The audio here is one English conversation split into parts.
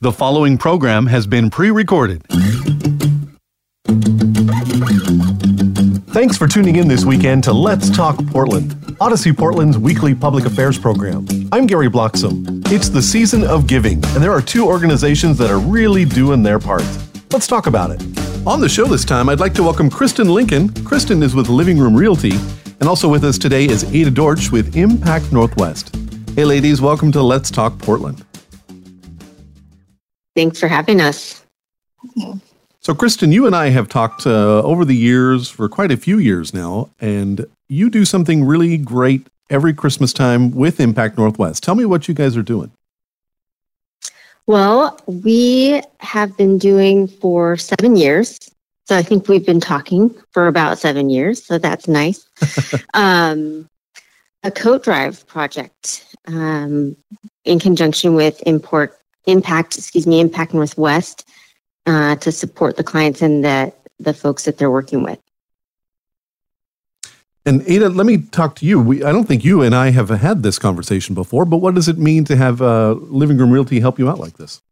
The following program has been pre recorded. Thanks for tuning in this weekend to Let's Talk Portland, Audacy Portland's weekly public affairs program. I'm Gary Bloxam. It's the season of giving, and there are two organizations that are really doing their part. Let's talk about it. On the show this time, I'd like to welcome Kristen Lincoln. Kristen is with Living Room Realty, and also with us today is Ada Dortch with Impact Northwest. Hey, ladies, welcome to Let's Talk Portland. Thanks for having us. So, Kristen, you and I have talked uh, over the years for quite a few years now, and you do something really great every Christmas time with Impact Northwest. Tell me what you guys are doing. Well, we have been doing for seven years. So I think we've been talking for about seven years. So that's nice. um, a coat drive project um, in conjunction with import impact, excuse me, Impact Northwest uh, to support the clients and the the folks that they're working with. And Ada, let me talk to you. We, I don't think you and I have had this conversation before, but what does it mean to have uh, Living Room Realty help you out like this?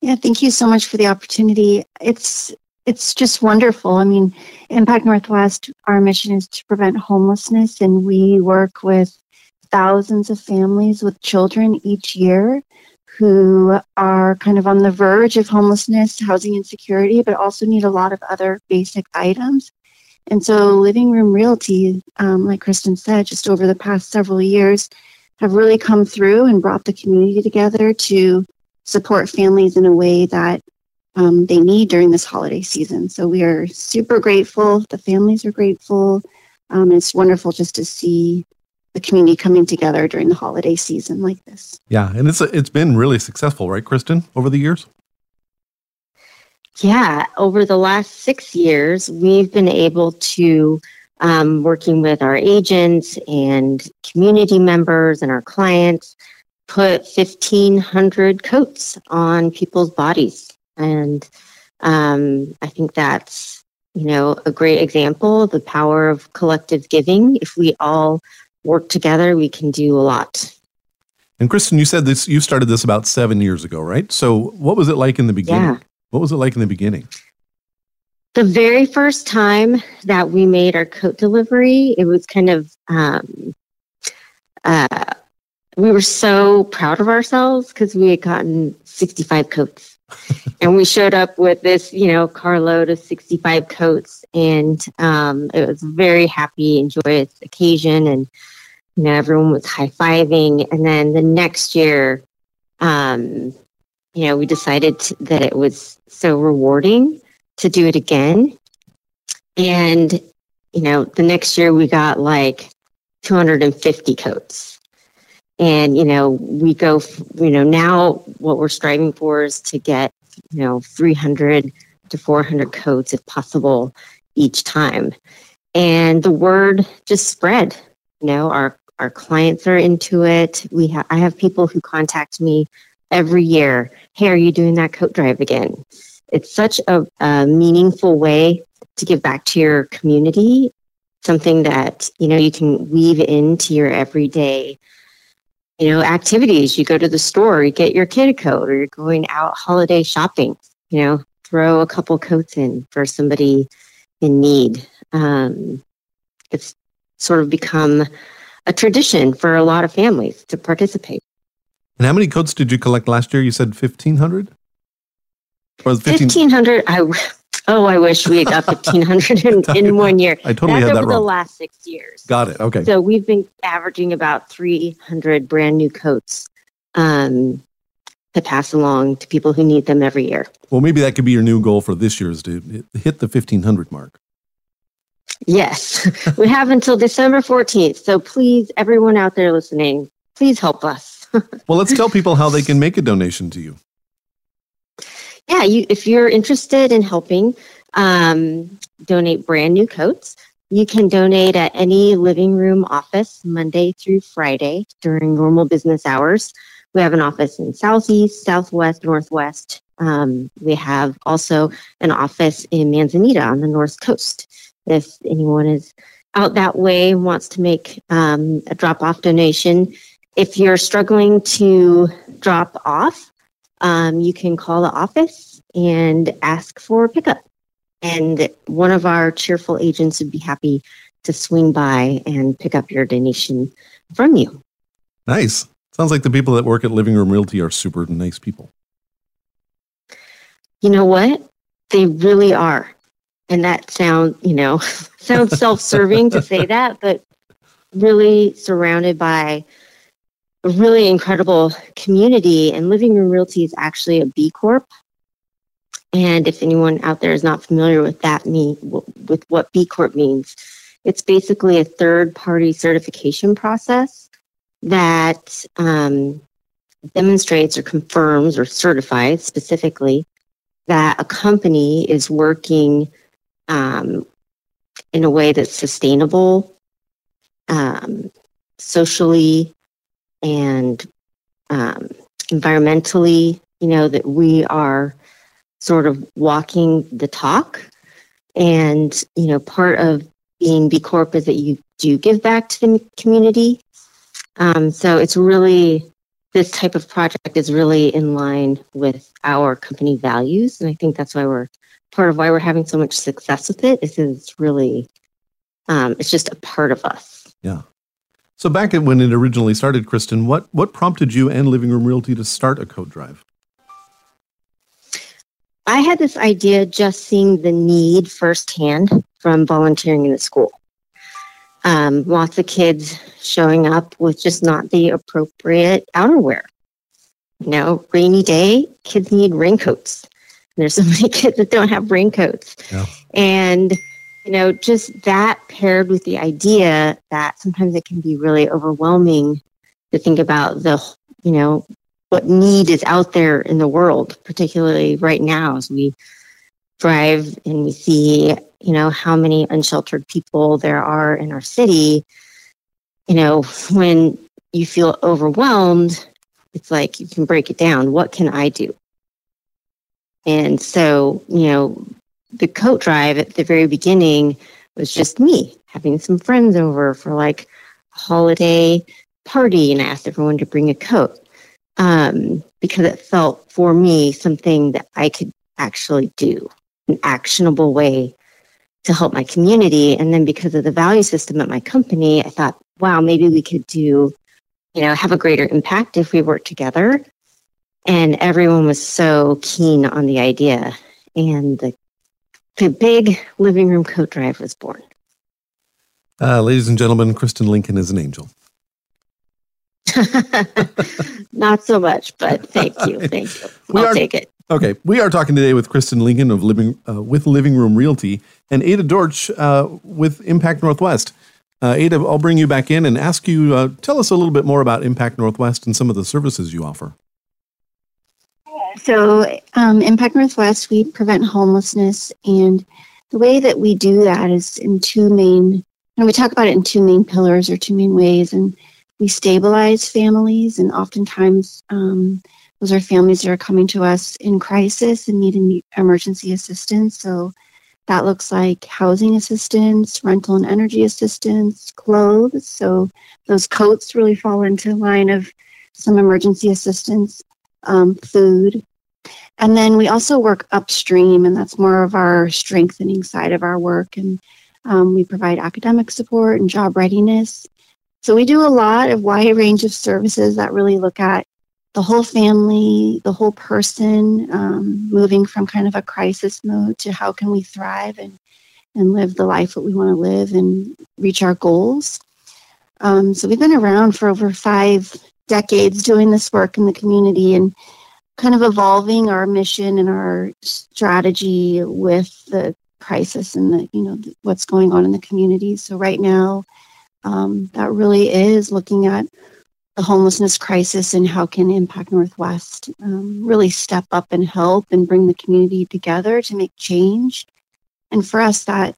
Yeah, thank you so much for the opportunity. It's it's just wonderful. I mean, Impact Northwest, our mission is to prevent homelessness, and we work with thousands of families with children each year who are kind of on the verge of homelessness, housing insecurity, but also need a lot of other basic items. And so, Living Room Realty, um, like Kristen said, just over the past several years, have really come through and brought the community together to support families in a way that um, they need during this holiday season. So, we are super grateful. The families are grateful. Um, it's wonderful just to see the community coming together during the holiday season like this. Yeah, and it's it's been really successful, right, Kristen, over the years? Yeah, over the last six years, we've been able to, um, working with our agents and community members and our clients, put 1,500 coats on people's bodies. And um, I think that's, you know, a great example of the power of collective giving. If we all work together, we can do a lot. And Kristen, you said this you started this about seven years ago, right? So what was it like in the beginning? Yeah. What was it like in the beginning? The very first time that we made our coat delivery, it was kind of um, uh, we were so proud of ourselves because we had gotten 65 coats. and we showed up with this, you know, carload of 65 coats. And um, it was a very happy and joyous occasion. And, you know, everyone was high fiving. And then the next year, um, you know, we decided that it was so rewarding to do it again. And, you know, the next year we got like 250 coats. And, you know, we go, you know, now what we're striving for is to get, you know, 300 to 400 coats if possible each time. And the word just spread. You know, our, our clients are into it. We have, I have people who contact me every year. Hey, are you doing that coat drive again? It's such a, a meaningful way to give back to your community, something that, you know, you can weave into your everyday, you know, activities. You go to the store, you get your kid a coat, or you're going out holiday shopping, you know, throw a couple coats in for somebody in need. Um, it's sort of become a tradition for a lot of families to participate. And how many coats did you collect last year? You said 1,500? Or 15... 1,500. I, oh, I wish we had got 1,500 in, in one year. I totally That's had that over wrong. the last six years. Got it. Okay. So we've been averaging about 300 brand new coats um, to pass along to people who need them every year. Well, maybe that could be your new goal for this year's to hit the 1,500 mark. Yes, we have until December 14th. So please, everyone out there listening, please help us. well, let's tell people how they can make a donation to you. Yeah, you, if you're interested in helping um, donate brand new coats, you can donate at any living room office Monday through Friday during normal business hours. We have an office in Southeast, Southwest, Northwest. Um, we have also an office in Manzanita on the North Coast. If anyone is out that way and wants to make um, a drop off donation, if you're struggling to drop off, um, you can call the office and ask for pickup. And one of our cheerful agents would be happy to swing by and pick up your donation from you. Nice. Sounds like the people that work at Living Room Realty are super nice people. You know what? They really are. And that sounds, you know, sounds self-serving to say that, but really surrounded by a really incredible community and Living Room Realty is actually a B Corp. And if anyone out there is not familiar with that mean with what B Corp means, it's basically a third party certification process that um, demonstrates or confirms or certifies specifically that a company is working um, in a way that's sustainable, um, socially, and um, environmentally. You know that we are sort of walking the talk, and you know part of being B Corp is that you do give back to the community. Um, so it's really this type of project is really in line with our company values, and I think that's why we're part of why we're having so much success with it. Is it's really um, it's just a part of us. Yeah. So back at when it originally started, Kristen, what what prompted you and Living Room Realty to start a coat drive? I had this idea just seeing the need firsthand from volunteering in the school. Um, lots of kids showing up with just not the appropriate outerwear. You know, rainy day, kids need raincoats. There's so many kids that don't have raincoats. Yeah. And, you know, just that paired with the idea that sometimes it can be really overwhelming to think about the, you know, what need is out there in the world, particularly right now as we drive and we see, you know, how many unsheltered people there are in our city. You know, when you feel overwhelmed, it's like you can break it down. What can I do? And so, you know, the coat drive at the very beginning was just me having some friends over for like a holiday party and I asked everyone to bring a coat um, because it felt for me something that I could actually do, an actionable way to help my community. And then because of the value system at my company, I thought, wow, maybe we could do, you know, have a greater impact if we work together. And everyone was so keen on the idea. And the, the big living room coat drive was born. Uh, ladies and gentlemen, Kristen Lincoln is an angel. Not so much, but thank you. Thank you. We I'll are- take it. Okay, we are talking today with Kristen Lincoln of Living uh, with Living Room Realty and Ada Dortch uh, with Impact Northwest. Uh, Ada, I'll bring you back in and ask you uh, tell us a little bit more about Impact Northwest and some of the services you offer. So, um, Impact Northwest, we prevent homelessness, and the way that we do that is in two main. And we talk about it in two main pillars or two main ways, and we stabilize families, and oftentimes um, those are families that are coming to us in crisis and needing emergency assistance. So that looks like housing assistance, rental and energy assistance, clothes. So those coats really fall into line of some emergency assistance, um, food. And then we also work upstream, and that's more of our strengthening side of our work. And um, we provide academic support and job readiness. So we do a lot of wide range of services that really look at the whole family, the whole person, um, moving from kind of a crisis mode to how can we thrive and, and live the life that we want to live and reach our goals. Um, so we've been around for over five decades doing this work in the community and kind of evolving our mission and our strategy with the crisis and the you know what's going on in the community. So right now, um, that really is looking at the homelessness crisis and how can Impact Northwest um, really step up and help and bring the community together to make change. And for us, that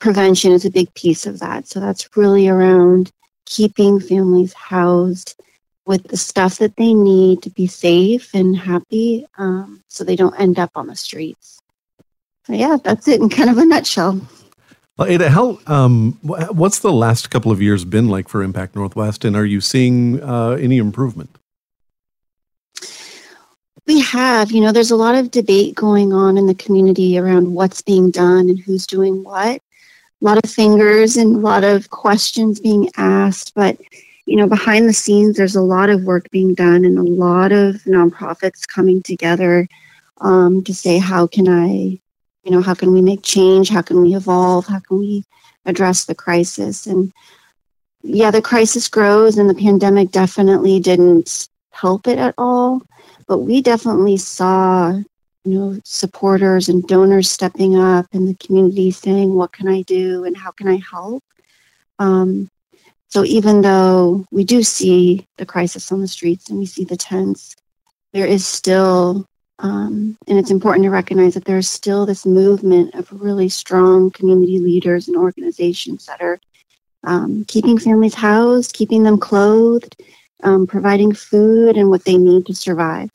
prevention is a big piece of that. So that's really around keeping families housed with the stuff that they need to be safe and happy um, so they don't end up on the streets. So, yeah, that's it in kind of a nutshell. Well, Ada, how um, what's the last couple of years been like for Impact Northwest, and are you seeing uh, any improvement? We have, you know, there's a lot of debate going on in the community around what's being done and who's doing what. A lot of fingers and a lot of questions being asked, but you know, behind the scenes, there's a lot of work being done and a lot of nonprofits coming together um, to say, how can I you know how can we make change? How can we evolve? How can we address the crisis? And yeah the crisis grows and the pandemic definitely didn't help it at all but we definitely saw you know supporters and donors stepping up and the community saying what can i do and how can i help? Um, so even though we do see the crisis on the streets and we see the tents there is still um, and it's important to recognize that there's still this movement of really strong community leaders and organizations that are um, keeping families housed, keeping them clothed, um, providing food and what they need to survive.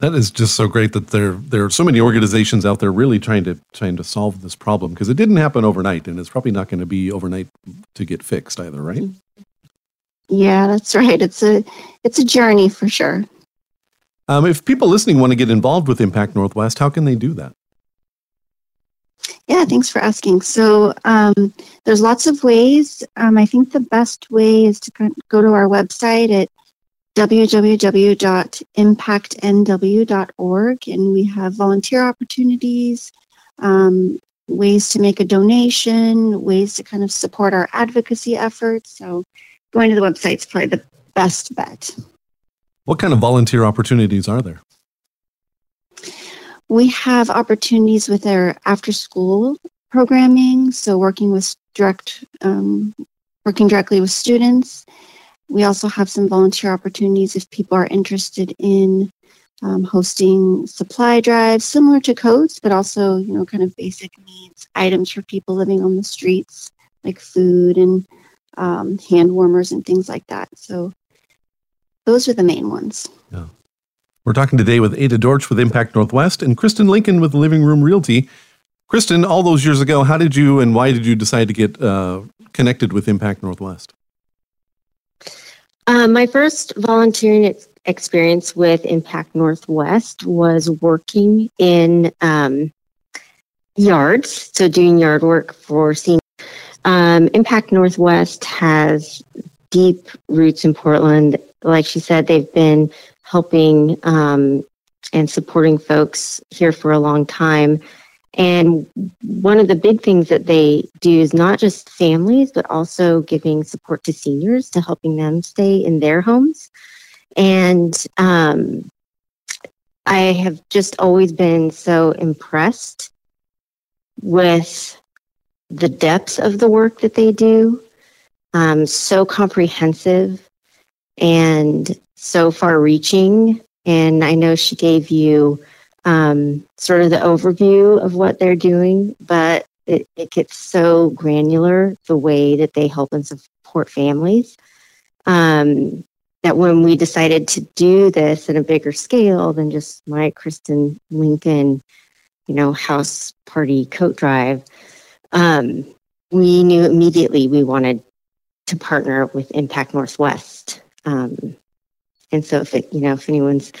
That is just so great that there there are so many organizations out there really trying to trying to solve this problem because it didn't happen overnight and it's probably not going to be overnight to get fixed either, right? Yeah, that's right. It's a it's a journey for sure. Um, if people listening want to get involved with Impact Northwest, how can they do that? Yeah, thanks for asking. So um, there's lots of ways. Um, I think the best way is to go to our website at www.impactnw.org, and we have volunteer opportunities, um, ways to make a donation, ways to kind of support our advocacy efforts. So going to the website is probably the best bet. What kind of volunteer opportunities are there? We have opportunities with our after school programming, so working with direct, um, working directly with students. We also have some volunteer opportunities if people are interested in um, hosting supply drives similar to codes, but also you know kind of basic needs items for people living on the streets, like food and um, hand warmers and things like that. So those are the main ones. Yeah. We're talking today with Ada Dortch with Impact Northwest and Kristen Lincoln with Living Room Realty. Kristen, all those years ago, how did you and why did you decide to get uh, connected with Impact Northwest? Uh, my first volunteering ex- experience with Impact Northwest was working in um, yards, so doing yard work for seniors. Um, Impact Northwest has deep roots in Portland like she said, they've been helping um, and supporting folks here for a long time. And one of the big things that they do is not just families, but also giving support to seniors to helping them stay in their homes. And um, I have just always been so impressed with the depth of the work that they do, um, so comprehensive and so far reaching. And I know she gave you um, sort of the overview of what they're doing, but it, it gets so granular the way that they help and support families. Um, that when we decided to do this at a bigger scale than just my Kristen Lincoln, you know, house party coat drive, um, we knew immediately we wanted to partner with Impact Northwest. Um, and so if it, you know, if anyone's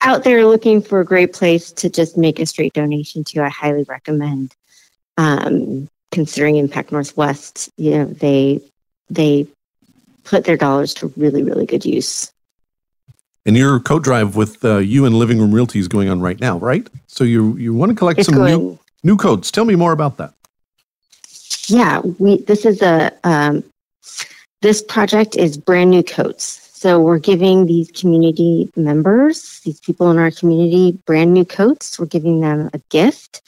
out there looking for a great place to just make a straight donation to, I highly recommend um, considering Impact Northwest. You know, they they put their dollars to really, really good use. And your coat drive with uh, you and Living Room Realty is going on right now, right? So you you want to collect It's some going- new new coats. Tell me more about that. Yeah, we this is a um, this project is brand new coats. So we're giving these community members, these people in our community, brand new coats. We're giving them a gift.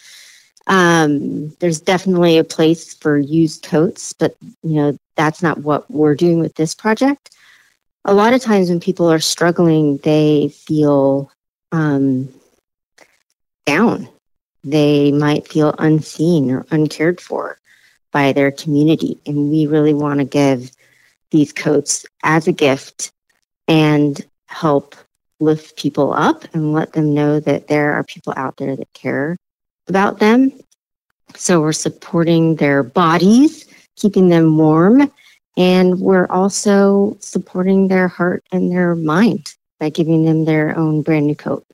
Um, there's definitely a place for used coats, but you know that's not what we're doing with this project. A lot of times when people are struggling, they feel um, down. They might feel unseen or uncared for by their community. And we really want to give these coats as a gift and help lift people up and let them know that there are people out there that care about them. So we're supporting their bodies, keeping them warm, and we're also supporting their heart and their mind by giving them their own brand new coat.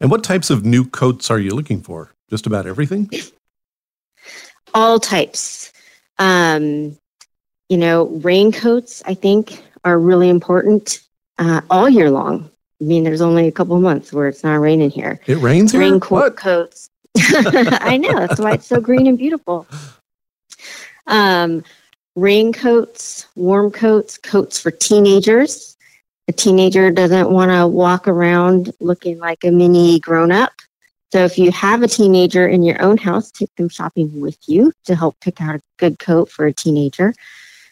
And what types of new coats are you looking for? Just about everything? all types. Um, you know, raincoats, I think, are really important uh, all year long. I mean, there's only a couple months where it's not raining here. It rains here? Raincoat What? coats. I know, that's why it's so green and beautiful. Um, raincoats, warm coats, coats for teenagers. A teenager doesn't want to walk around looking like a mini grown up. So if you have a teenager in your own house, take them shopping with you to help pick out a good coat for a teenager.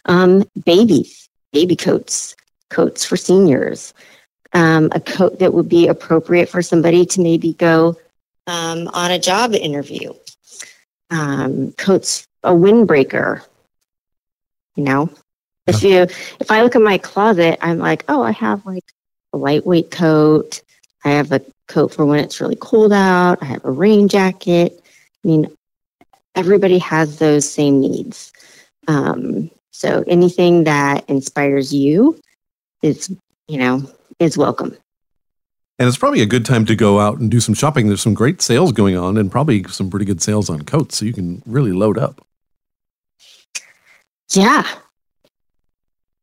Um, babies, baby coats, coats for seniors, um, a coat that would be appropriate for somebody to maybe go um, on a job interview. Um, coats, a windbreaker. You know, if you if I look at my closet, I'm like, oh, I have like a lightweight coat. I have a coat for when it's really cold out. I have a rain jacket. I mean, everybody has those same needs. Um, so anything that inspires you is, you know, is welcome. And it's probably a good time to go out and do some shopping. There's some great sales going on and probably some pretty good sales on coats. So you can really load up. Yeah,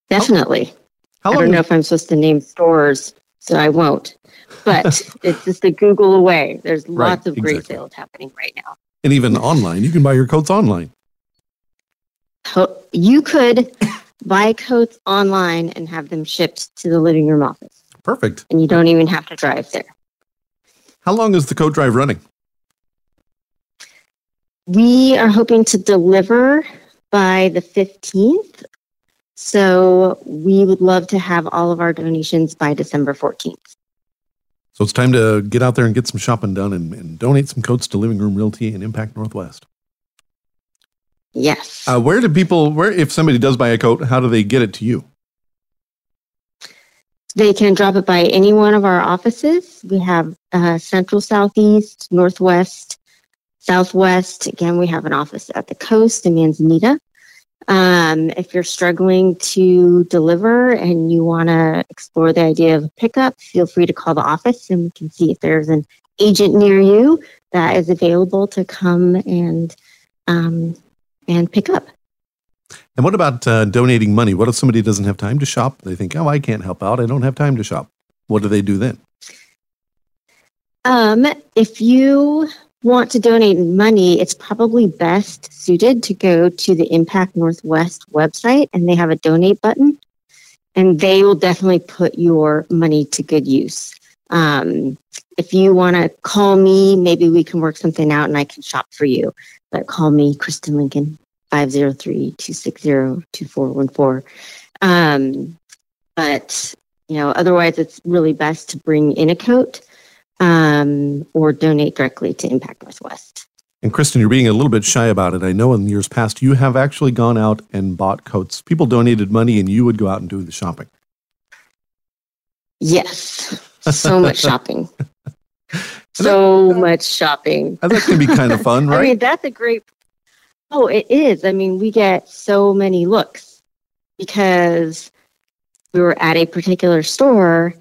definitely. How I don't know if I'm supposed to name stores, so I won't. But it's just a Google away. There's Right, lots of great exactly. sales happening right now. And even online, you can buy your coats online. You could buy coats online and have them shipped to the living room office, Perfect. and you don't even have to drive there. How long is the coat drive running? We are hoping to deliver by the 15th. So we would love to have all of our donations by December 14th. So it's time to get out there and get some shopping done and, and donate some coats to Living Room Realty and Impact Northwest. Yes. Uh, where do people, where, if somebody does buy a coat, how do they get it to you? They can drop it by any one of our offices. We have uh, Central, Southeast, Northwest, Southwest. Again, we have an office at the coast in Manzanita. Um, if you're struggling to deliver and you want to explore the idea of a pickup, feel free to call the office and we can see if there's an agent near you that is available to come and um, and pick up. And what about uh, donating money? What if somebody doesn't have time to shop? They think, oh, I can't help out. I don't have time to shop. What do they do then? Um, if you want to donate money, it's probably best suited to go to the Impact Northwest website and they have a donate button and they will definitely put your money to good use. Um, if you want to call me, maybe we can work something out and I can shop for you. But call me, Kristen Lincoln, 503-260-2414. Um, but, you know, otherwise it's really best to bring in a coat um, or donate directly to Impact Northwest. And Kristen, you're being a little bit shy about it. I know in years past you have actually gone out and bought coats. People donated money and you would go out and do the shopping. Yes, so much shopping. So that, much shopping. That can be kind of fun, right? I mean, that's a great. Oh, it is. I mean, we get so many looks because we were at a particular store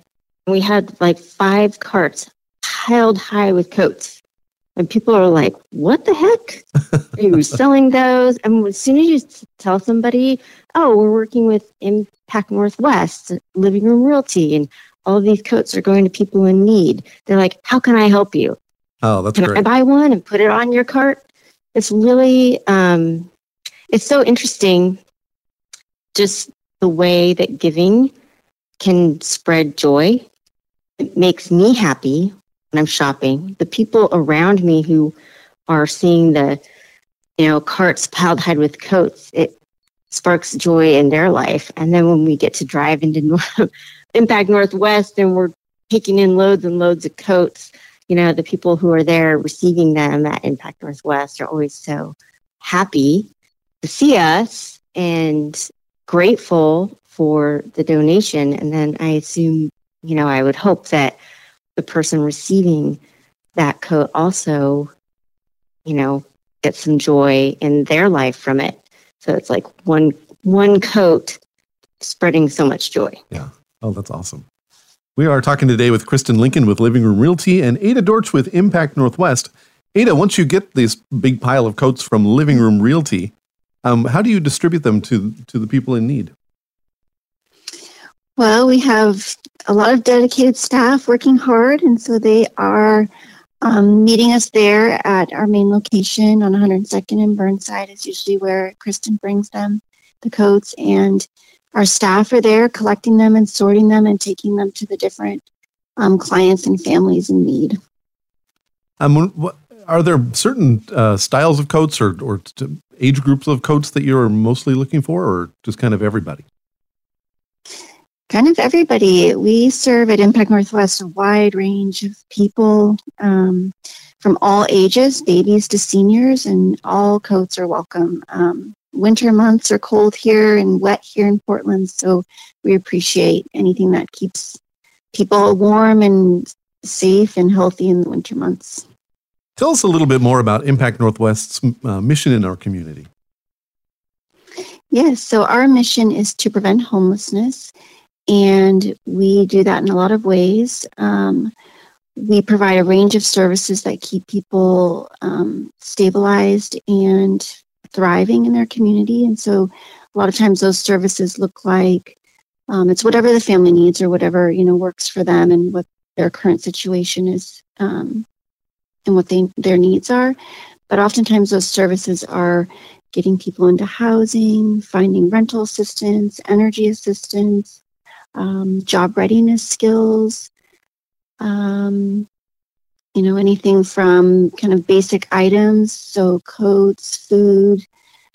and we had like five carts piled high with coats. And people are like, what the heck? Are you selling those? And as soon as you tell somebody, oh, we're working with Impact Northwest, Living Room Realty, and all these coats are going to people in need, they're like, how can I help you? Oh, that's can great. I buy one and put it on your cart? It's really, um, it's so interesting just the way that giving can spread joy. It makes me happy when I'm shopping. The people around me who are seeing the, you know, carts piled high with coats, it sparks joy in their life. And then when we get to drive into Impact Northwest and we're taking in loads and loads of coats, you know, the people who are there receiving them at Impact Northwest are always so happy to see us and grateful for the donation. And then I assume, you know, I would hope that the person receiving that coat also, you know, gets some joy in their life from it. So it's like one one coat spreading so much joy. Yeah. Oh, that's awesome. We are talking today with Kristen Lincoln with Living Room Realty and Ada Dortch with Impact Northwest. Ada, once you get this big pile of coats from Living Room Realty, um, how do you distribute them to to the people in need? Well, we have a lot of dedicated staff working hard, and so they are um, meeting us there at our main location on 102nd and Burnside is usually where Kristen brings them, the coats, and our staff are there collecting them and sorting them and taking them to the different um, clients and families in need. Um, what, are there certain uh, styles of coats or, or age groups of coats that you're mostly looking for, or just kind of everybody? kind of everybody. We serve at Impact Northwest a wide range of people um, from all ages, babies to seniors, and all coats are welcome. Um, winter months are cold here and wet here in Portland, so we appreciate anything that keeps people warm and safe and healthy in the winter months. Tell us a little bit more about Impact Northwest's uh, mission in our community. Yes, so our mission is to prevent homelessness and we do that in a lot of ways. Um, we provide a range of services that keep people um, stabilized and thriving in their community. And so a lot of times those services look like um, it's whatever the family needs or whatever, you know, works for them and what their current situation is um, and what they, their needs are. But oftentimes those services are getting people into housing, finding rental assistance, energy assistance, um, job readiness skills, um, you know, anything from kind of basic items, so coats, food,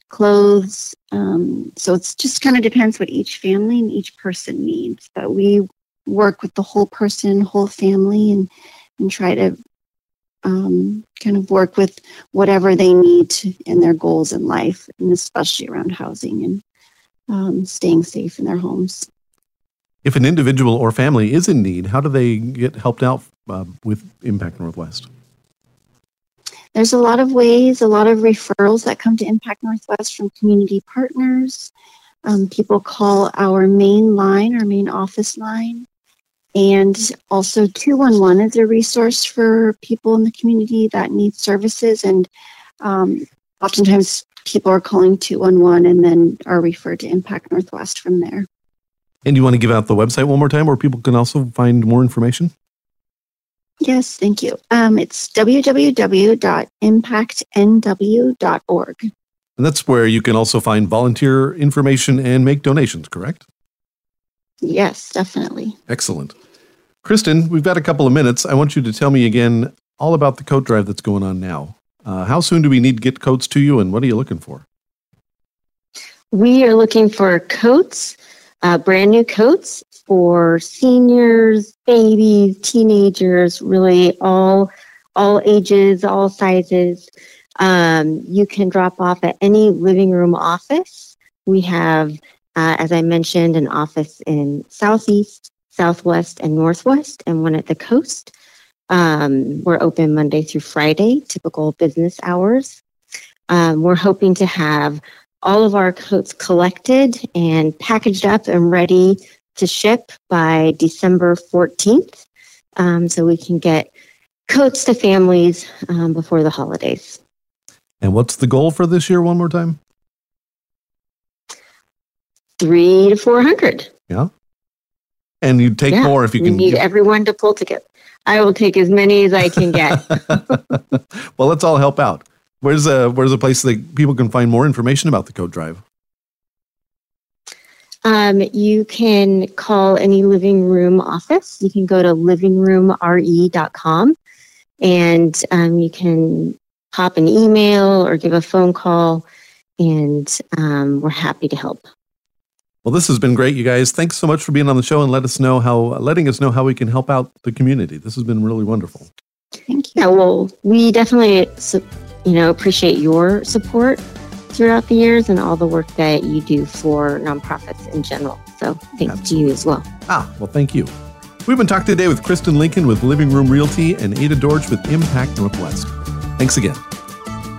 clothes. Um, so it's just kind of depends what each family and each person needs. But we work with the whole person, whole family, and and try to um, kind of work with whatever they need in their goals in life, and especially around housing and um, staying safe in their homes if an individual or family is in need, how do they get helped out uh, with Impact Northwest? There's a lot of ways, a lot of referrals that come to Impact Northwest from community partners. Um, people call our main line, our main office line. And also 211 is a resource for people in the community that need services. And um, oftentimes people are calling 211 and then are referred to Impact Northwest from there. And you want to give out the website one more time where people can also find more information? Yes, thank you. Um, it's www.impactnw.org. And that's where you can also find volunteer information and make donations, correct? Yes, definitely. Excellent. Kristen, we've got a couple of minutes. I want you to tell me again all about the coat drive that's going on now. Uh, how soon do we need to get coats to you, and what are you looking for? We are looking for coats uh, brand new coats for seniors, babies, teenagers, really all all ages, all sizes. Um, you can drop off at any living room office. We have, uh, as I mentioned, an office in Southeast Southwest, and Northwest, and one at the coast. Um, we're open Monday through Friday, typical business hours. Um, we're hoping to have all of our coats collected and packaged up and ready to ship by December 14th um, so we can get coats to families um, before the holidays. And what's the goal for this year, one more time? Three to 400. Yeah. And you take Yeah, more if you can. we need everyone to pull together. I will take as many as I can get. well, let's all help out. Where's a where's a place that people can find more information about the Code Drive? Um, you can call any living room office. You can go to livingroomre.com and um, you can pop an email or give a phone call, and um, we're happy to help. Well, this has been great, you guys. Thanks so much for being on the show and let us know how letting us know how we can help out the community. This has been really wonderful. Thank you. Yeah, well, we definitely, you know, appreciate your support throughout the years and all the work that you do for nonprofits in general. So thanks to you as well. Ah, well, thank you. We've been talking today with Kristen Lincoln with Living Room Realty and Ada Dortch with Impact Northwest. Thanks again.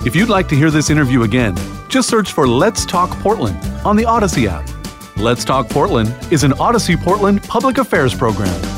If you'd like to hear this interview again, just search for Let's Talk Portland on the Audacy app. Let's Talk Portland is an Audacy Portland public affairs program.